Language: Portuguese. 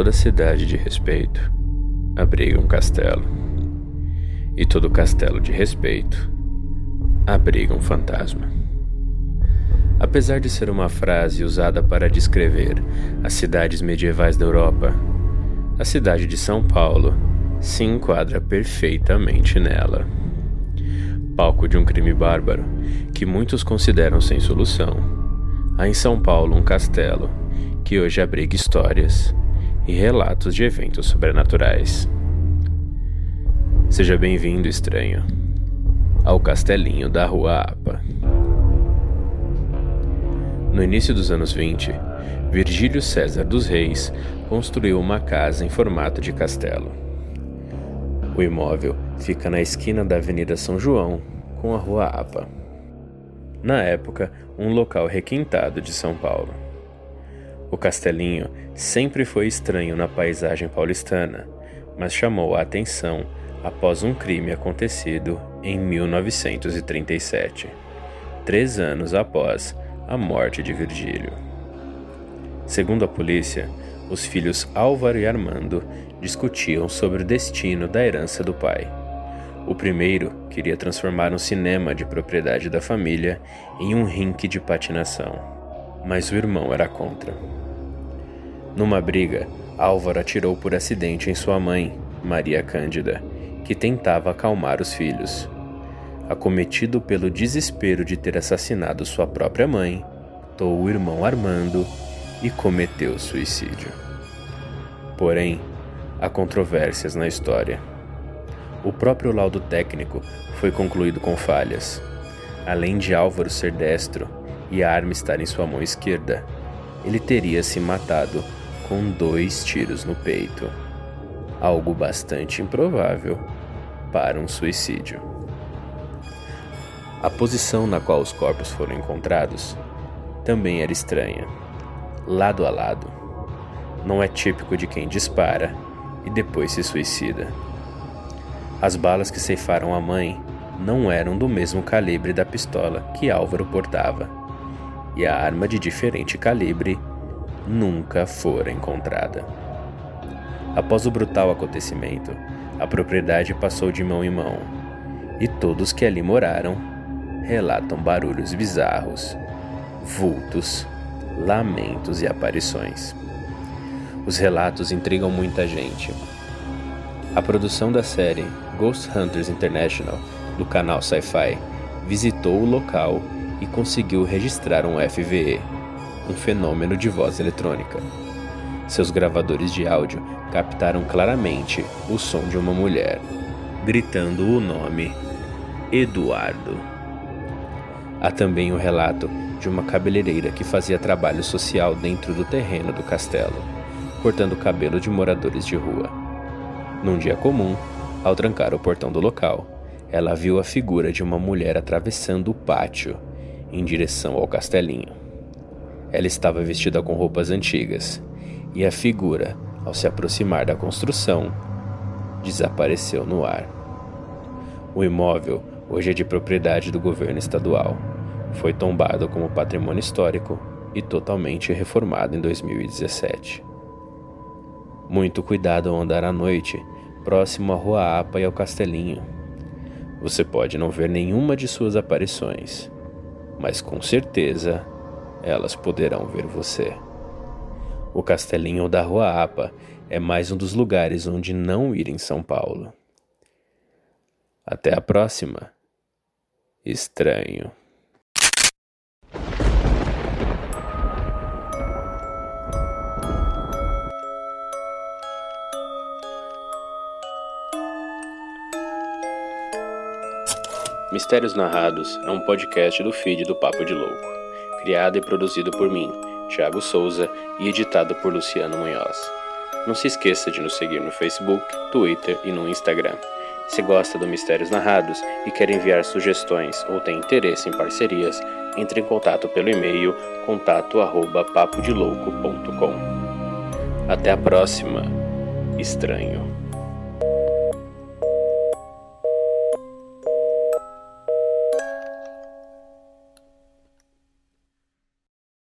Toda cidade de respeito abriga um castelo, e todo castelo de respeito abriga um fantasma. Apesar de ser uma frase usada para descrever as cidades medievais da Europa, a cidade de São Paulo se enquadra perfeitamente nela. Palco de um crime bárbaro que muitos consideram sem solução, há em São Paulo um castelo que hoje abriga histórias e relatos de eventos sobrenaturais. Seja bem-vindo, estranho, ao castelinho da Rua Apa. No início dos anos 20, Virgílio César dos Reis construiu uma casa em formato de castelo. O imóvel fica na esquina da Avenida São João com a Rua Apa. Na época, um local requintado de São Paulo. Castelinho sempre foi estranho na paisagem paulistana, mas chamou a atenção após um crime acontecido em 1937, três anos após a morte de Virgílio. Segundo a polícia, os filhos Álvaro e Armando discutiam sobre o destino da herança do pai. O primeiro queria transformar um cinema de propriedade da família em um rink de patinação, mas o irmão era contra. Numa briga, Álvaro atirou por acidente em sua mãe, Maria Cândida, que tentava acalmar os filhos. Acometido pelo desespero de ter assassinado sua própria mãe, matou o irmão Armando e cometeu suicídio. Porém, há controvérsias na história. O próprio laudo técnico foi concluído com falhas. Além de Álvaro ser destro e a arma estar em sua mão esquerda, ele teria se matado com dois tiros no peito, algo bastante improvável para um suicídio. A posição na qual os corpos foram encontrados também era estranha, lado a lado. Não é típico de quem dispara e depois se suicida. As balas que ceifaram a mãe não eram do mesmo calibre da pistola que Álvaro portava, e a arma de diferente calibre nunca fora encontrada. Após o brutal acontecimento, a propriedade passou de mão em mão, e todos que ali moraram relatam barulhos bizarros, vultos, lamentos e aparições. Os relatos intrigam muita gente. A produção da série Ghost Hunters International do canal Sci-Fi visitou o local e conseguiu registrar um FVE, um fenômeno de voz eletrônica. Seus gravadores de áudio captaram claramente o som de uma mulher, gritando o nome Eduardo. Há também o relato de uma cabeleireira que fazia trabalho social dentro do terreno do castelo, cortando o cabelo de moradores de rua. Num dia comum, ao trancar o portão do local, ela viu a figura de uma mulher atravessando o pátio em direção ao castelinho. Ela estava vestida com roupas antigas, e a figura, ao se aproximar da construção, desapareceu no ar. O imóvel hoje é de propriedade do governo estadual. Foi tombado como patrimônio histórico e totalmente reformado em 2017. Muito cuidado ao andar à noite, próximo à Rua Apa e ao Castelinho. Você pode não ver nenhuma de suas aparições, mas com certeza elas poderão ver você. O Castelinho da Rua Apa é mais um dos lugares onde não ir em São Paulo. Até a próxima. Estranho. Mistérios Narrados é um podcast do feed do Papo de Louco criado e produzido por mim, Thiago Souza, e editado por Luciano Munhoz. Não se esqueça de nos seguir no Facebook, Twitter e no Instagram. Se gosta do Mistérios Narrados e quer enviar sugestões ou tem interesse em parcerias, entre em contato pelo e-mail contato@papodelouco.com. Até a próxima, estranho.